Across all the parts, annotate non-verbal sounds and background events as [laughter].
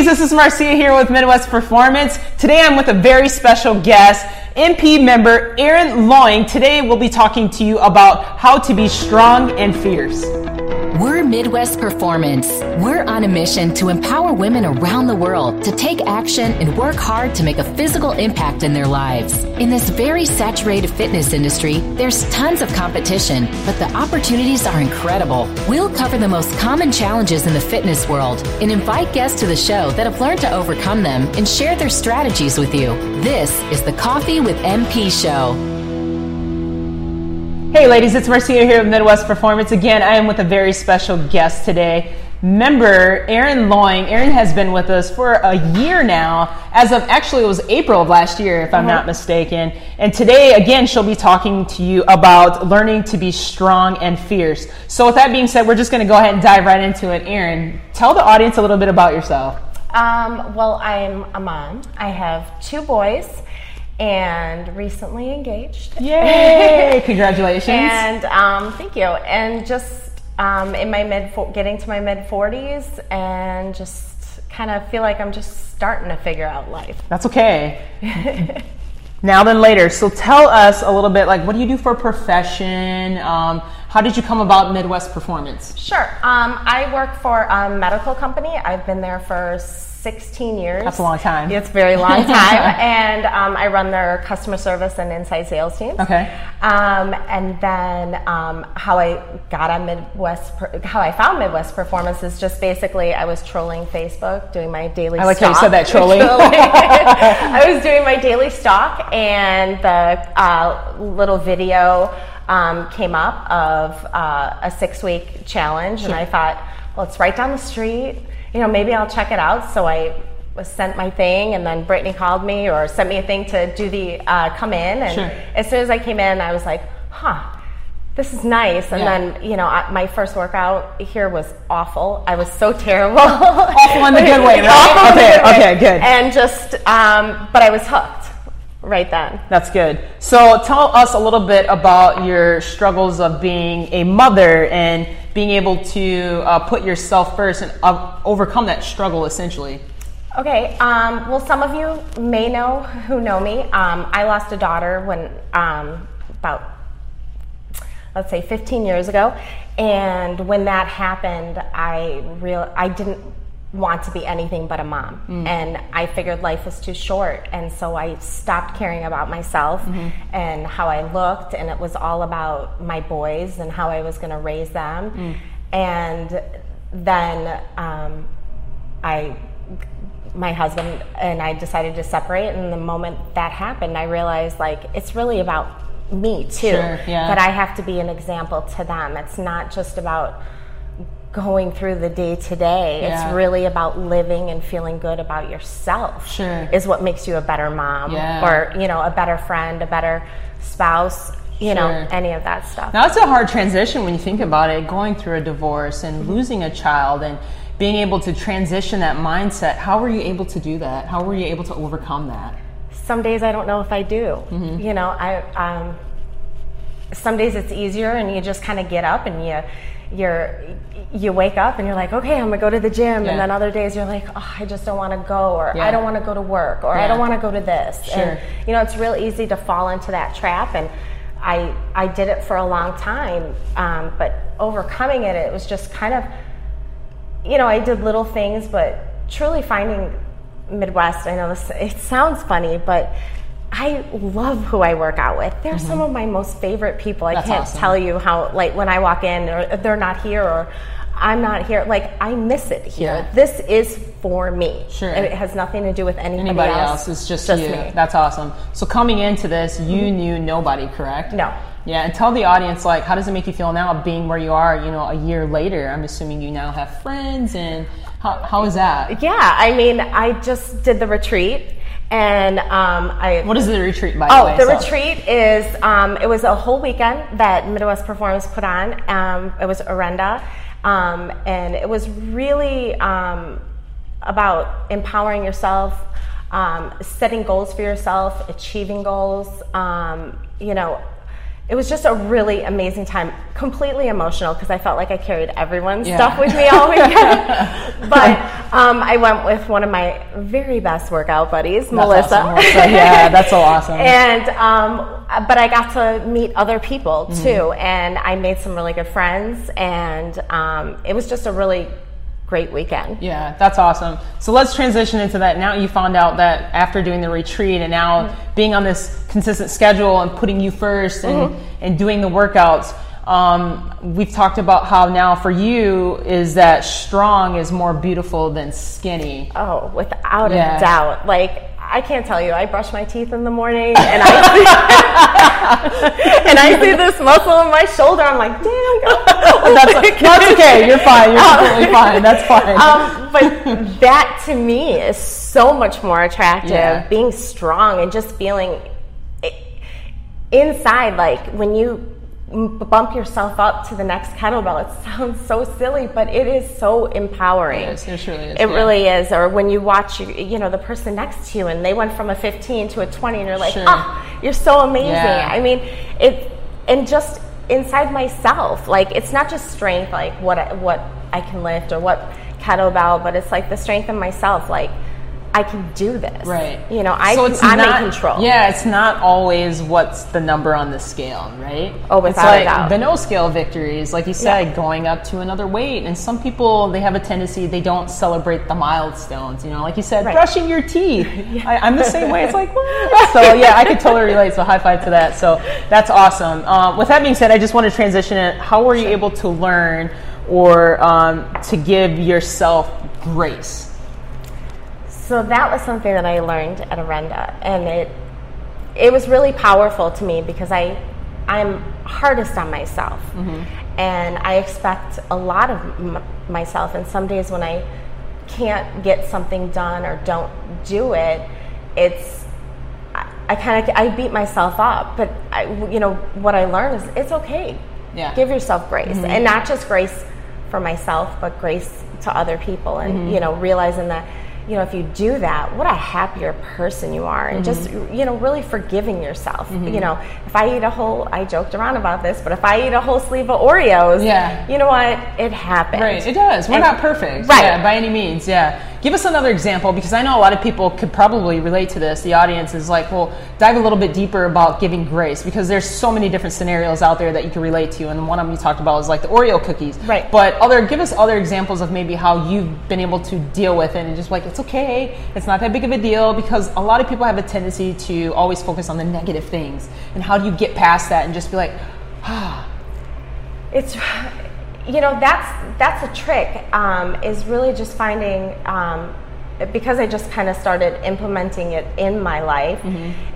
ladies, this is Marcia here with Midwest Performance. Today I'm with a very special guest, MP member Erin Loing. Today we'll be talking to you about how to be strong and fierce. We're Midwest Performance. We're on a mission to empower women around the world to take action and work hard to make a physical impact in their lives. In this very saturated fitness industry, there's tons of competition, but the opportunities are incredible. We'll cover the most common challenges in the fitness world and invite guests to the show that have learned to overcome them and share their strategies with you. This is the Coffee with MP show. Hey, ladies, it's Marcia here with Midwest Performance. Again, I am with a very special guest today. Member Erin Loing. Erin has been with us for a year now, as of actually it was April of last year, if I'm not mistaken. And today, again, she'll be talking to you about learning to be strong and fierce. So, with that being said, we're just going to go ahead and dive right into it. Erin, tell the audience a little bit about yourself. Um, well, I'm a mom. I have two boys and recently engaged. Yay! [laughs] Congratulations. and um, thank you. And just um, in my mid, getting to my mid 40s, and just kind of feel like I'm just starting to figure out life. That's okay. [laughs] now then later. So tell us a little bit like what do you do for a profession? Um, how did you come about Midwest Performance? Sure. Um, I work for a medical company. I've been there for 16 years. That's a long time. It's a very long [laughs] time. and um, I run their customer service and inside sales teams. Okay. Um, and then um, how I got on Midwest, how I found Midwest Performance is just basically I was trolling Facebook, doing my daily I like stalk. how you said that, trolling. [laughs] [laughs] I was doing my daily stock, and the uh, little video um, came up of uh, a six week challenge, and I thought, well, it's right down the street you know, maybe I'll check it out. So I was sent my thing, and then Brittany called me or sent me a thing to do the uh, come in. And Sure. as soon as I came in, I was like, huh. This is nice, and Yeah. then you know I, my first workout here was awful. I was so [laughs] terrible. Awful in the good way, right? Awful in the Okay, way. okay, good. And just, um, but I was hooked right then. That's good. So tell us a little bit about your struggles of being a mother and being able to uh, put yourself first and uh, overcome that struggle essentially. Okay. Um, well, some of you may know who know me. Um, I lost a daughter when um, about let's say 15 years ago, and when that happened, I real I didn't want to be anything but a mom, mm. and I figured life was too short, and so I stopped caring about myself mm-hmm. and how I looked, and it was all about my boys and how I was going to raise them, mm. and then um, I my husband and I decided to separate and the moment that happened I realized like it's really about me too. Sure, yeah. that I have to be an example to them. It's not just about going through the day to day Yeah. it's really about living and feeling good about yourself Sure. is what makes you a better mom Yeah. or you know a better friend a better spouse you know any of that stuff Now it's a hard transition when you think about it, going through a divorce and losing a child and being able to transition that mindset. How were you able to do that? How were you able to overcome that? some days I don't know if I do. Mm-hmm. You know, I um, some days it's easier, and you just kind of get up and you you're you wake up and you're like, okay, I'm gonna go to the gym, Yeah. and then other days you're like, oh, I just don't want to go, or Yeah. I don't want to go to work, or Yeah. I don't want to go to this. Sure. And you know, it's real easy to fall into that trap, and I I did it for a long time, um, but overcoming it, it was just kind of you know, I did little things, but truly finding Midwest, I know this, it sounds funny, but I love who I work out with. They're some of my most favorite people. I Mm-hmm. That's can't awesome. tell you how, like, when I walk in, or they're not here, or I'm not here, like, I miss it here. Yeah. This is for me. Sure. And it has nothing to do with anybody, Anybody else? It's just, you. me. That's awesome. So coming into this, you knew nobody, correct? No. Yeah, and tell the audience like how does it make you feel now being where you are, you know, a year later? I'm assuming you now have friends and how, how is that? Yeah, I mean, I just did the retreat, and um, I What is the retreat by the Oh, way? the So- retreat is um, it was a whole weekend that Midwest Performance put on. Um, it was Orenda, um, and it was really um, about empowering yourself, um, setting goals for yourself, achieving goals. Um, you know, it was just a really amazing time. Completely emotional because I felt like I carried everyone's Yeah. stuff with me all weekend. [laughs] but um, I went with one of my very best workout buddies, That's Melissa. awesome, Melissa. Yeah, that's so [laughs] awesome. and um, but I got to meet other people Mm-hmm. too, and I made some really good friends, and um, it was just a really great weekend. Yeah, that's awesome. So let's transition into that. Now you found out that after doing the retreat and now Mm-hmm. being on this consistent schedule and putting you 1st and, Mm-hmm. and doing the workouts, um, we've talked about how now for you is that strong is more beautiful than skinny. Oh, without Yeah. a doubt. Like I can't tell you. I brush my teeth in the morning, and I see, [laughs] and I see this muscle in my shoulder. I'm like, damn, girl. [laughs] That's, that's okay. You're fine. You're [laughs] completely fine. That's fine. um, but that to me is so much more attractive. Yeah. Being strong and just feeling inside, like when you bump yourself up to the next kettlebell. It sounds so silly, but it is so empowering. It is. It surely is, It yeah. really is. Or when you watch, you, you know, the person next to you and they went from a 15 to a 20, and you're like, Sure. oh, you're so amazing. Yeah. I mean, it, and just inside myself, like it's not just strength, like what I, what I can lift or what kettlebell, but it's like the strength in myself, like I can do this. Right. You know, I, So it's I'm not, in control. Yeah, it's not always what's the number on the scale, right? Oh, it's without a doubt. the no scale victories, like you said, Yeah. going up to another weight. And some people they have a tendency they don't celebrate the milestones. You know, like you said, Right. brushing your teeth. [laughs] I, I'm the same way. It's like [laughs] what? So yeah, I could totally relate. So high five to that. So that's awesome. Um, with that being said, I just want to transition it. How were you able to learn or um, to give yourself grace? So that was something that I learned at Orenda, and it it was really powerful to me because I I'm hardest on myself, mm-hmm. and I expect a lot of m- myself. And some days when I can't get something done or don't do it, it's I, I kind of I beat myself up. But I, you know what I learned is it's okay. Yeah. Give yourself grace, mm-hmm. and not just grace for myself, but grace to other people, and mm-hmm. you know realizing that you know if you do that, what a happier person you are, and just mm-hmm. you know really forgiving yourself. Mm-hmm. You know, if I eat a whole, I joked around about this, but if I eat a whole sleeve of Oreos, Yeah. you know what, it happens. Right, it does. We're And- not perfect, Right. Yeah, by any means. Yeah. Give us another example because I know a lot of people could probably relate to this. The audience is like, well, dive a little bit deeper about giving grace because there's so many different scenarios out there that you can relate to, and one of them you talked about was like the Oreo cookies. Right. But other, give us other examples of maybe how you've been able to deal with it and just like it's okay, it's not that big of a deal because a lot of people have a tendency to always focus on the negative things, and how do you get past that and just be like, ah? it's you know that's that's a trick um, is really just finding um, because i just kind of started implementing it in my life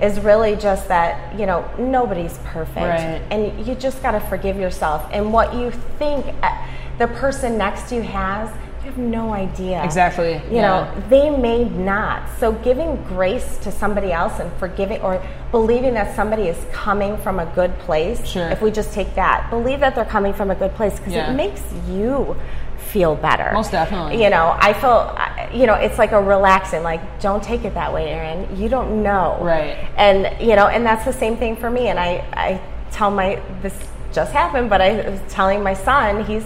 is really just that you know nobody's perfect. Right. and you just got to forgive yourself. And what you think uh, the person next to you has have no idea Exactly, you yeah. know they may not. So giving grace to somebody else and forgiving or believing that somebody is coming from a good place. Sure. If we just take that, believe that they're coming from a good place because Yeah. it makes you feel better. Most definitely. You know, I feel, you know, it's like a relaxing, like, don't take it that way, Erin. You don't know. Right. And, you know, and that's the same thing for me. And I, I tell my, this just happened, but I was telling my son, he's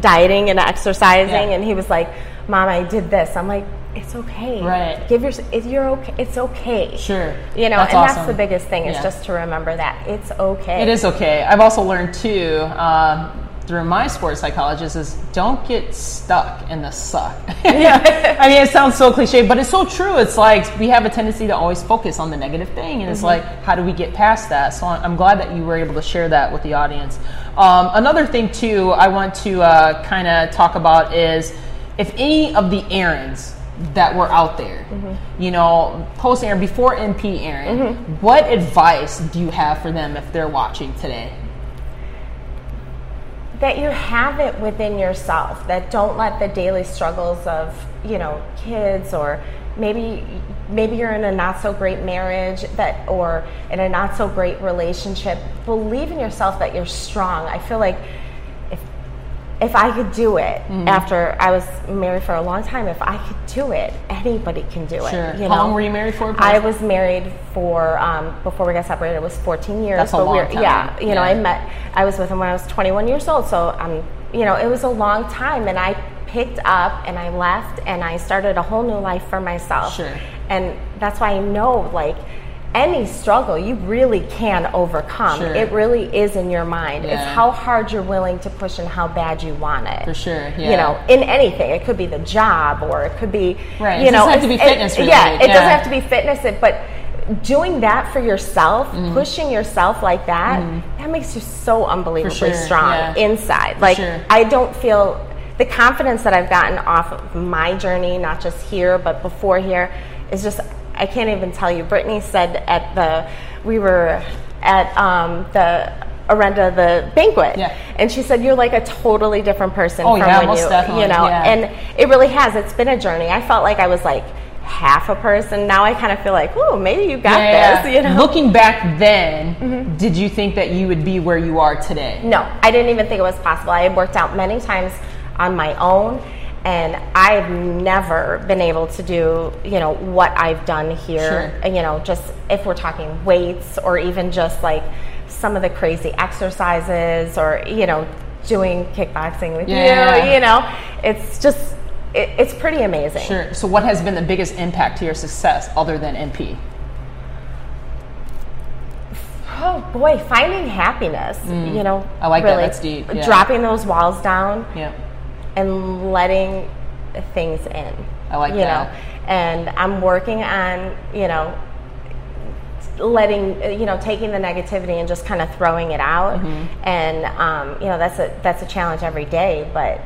dieting and exercising, Yeah. and he was like, Mom, I did this. I'm like, it's okay. Right. Give your, if you're okay. It's okay. Sure. You know, That's and awesome. that's the biggest thing is Yeah. just to remember that it's okay. It is okay. I've also learned too uh, through my sports psychologist is don't get stuck in the suck. [laughs] yeah. I mean, it sounds so cliche, but it's so true. It's like we have a tendency to always focus on the negative thing, and it's like, how do we get past that? So I'm glad that you were able to share that with the audience. Um, another thing too, I want to uh, kind of talk about is if any of the Erins that were out there, you know, post Erin, before MP Erin, what advice do you have for them if they're watching today? That you have it within yourself that don't let the daily struggles of you know kids or maybe maybe you're in a not so great marriage that or in a not so great relationship believe in yourself that you're strong. I feel like if I could do it after I was married for a long time, if I could do it, anybody can do it. Sure. You How know? long were you married for? I was married for um, before we got separated. It was 14 years. That's a long we're, time. Yeah, you know, I met. I was with him when I was 21 years old. So um, you know, it was a long time, and I picked up and I left and I started a whole new life for myself. Sure. And that's why I know like. Any struggle you really can overcome. Sure. It really is in your mind. It's how hard you're willing to push and how bad you want it. For sure, You know, in anything. It could be the job or it could be Right. you know It know, doesn't have to be fitness it- Yeah, it yeah. doesn't have to be fitness, it- but doing that for yourself, Mm-hmm. pushing yourself like that, that makes you so unbelievably sure, strong yeah. inside. Like sure. I don't feel the confidence that I've gotten off of my journey, not just here but before here, is just I can't even tell you. Brittany said at the we were at um, the Orenda the banquet, Yeah. and she said you're like a totally different person Oh, from yeah, when you definitely, you know, yeah. and it really has. It's been a journey. I felt like I was like half a person. Now I kind of feel like, oh, maybe you got Yeah, this. You know, Looking back then, did you think that you would be where you are today? No, I didn't even think it was possible. I had worked out many times on my own, and I've never been able to do, you know, what I've done here. Sure. You know, just if we're talking weights or even just like some of the crazy exercises or, you know, doing kickboxing with Yeah. you, you know, it's just, it, it's pretty amazing. Sure. So, what has been the biggest impact to your success other than MP? Oh boy, finding happiness, you know. Mm. I like that. That's deep, yeah. Dropping those walls down. Yeah. And letting things in. I like you that. know, and I'm working on you know letting you know taking the negativity and just kind of throwing it out, Mm-hmm. and um, you know that's a that's a challenge every day, but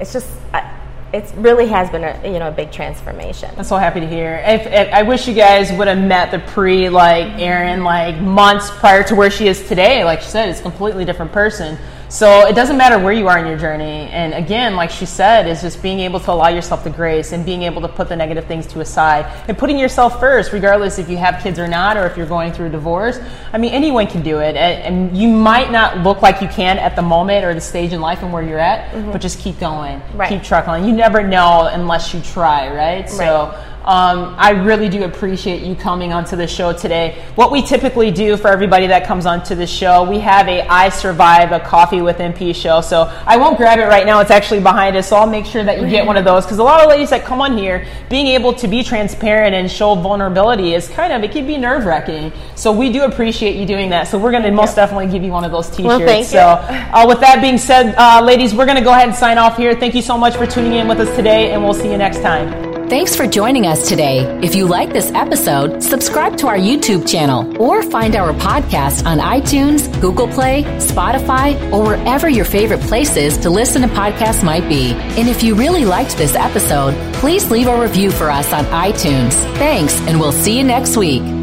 it's just. Uh, it really has been a you know a big transformation. I'm so happy to hear. If, if I wish you guys would have met the pre like Erin like months prior to where she is today. Like she said, it's a completely different person. So it doesn't matter where you are in your journey. And again, like she said, is just being able to allow yourself the grace and being able to put the negative things to a side and putting yourself first, regardless if you have kids or not, or if you're going through a divorce. I mean, anyone can do it, and, and you might not look like you can at the moment or the stage in life and where you're at, mm-hmm. but just keep going, Right. keep trucking. You never know unless you try, right? So. Um, I really do appreciate you coming onto the show today. What we typically do for everybody that comes onto the show, we have a I Survive a Coffee with MP show. So I won't grab it right now; it's actually behind us. So I'll make sure that you get one of those because a lot of ladies that come on here, being able to be transparent and show vulnerability is kind of it can be nerve wracking. So we do appreciate you doing that. So we're going to most definitely give you one of those T-shirts. Well, so uh, with that being said, uh, ladies, we're going to go ahead and sign off here. Thank you so much for tuning in with us today, and we'll see you next time. Thanks for joining us today. If you like this episode, subscribe to our YouTube channel or find our podcast on iTunes, Google Play, Spotify, or wherever your favorite places to listen to podcasts might be. And if you really liked this episode, please leave a review for us on iTunes. Thanks, and we'll see you next week.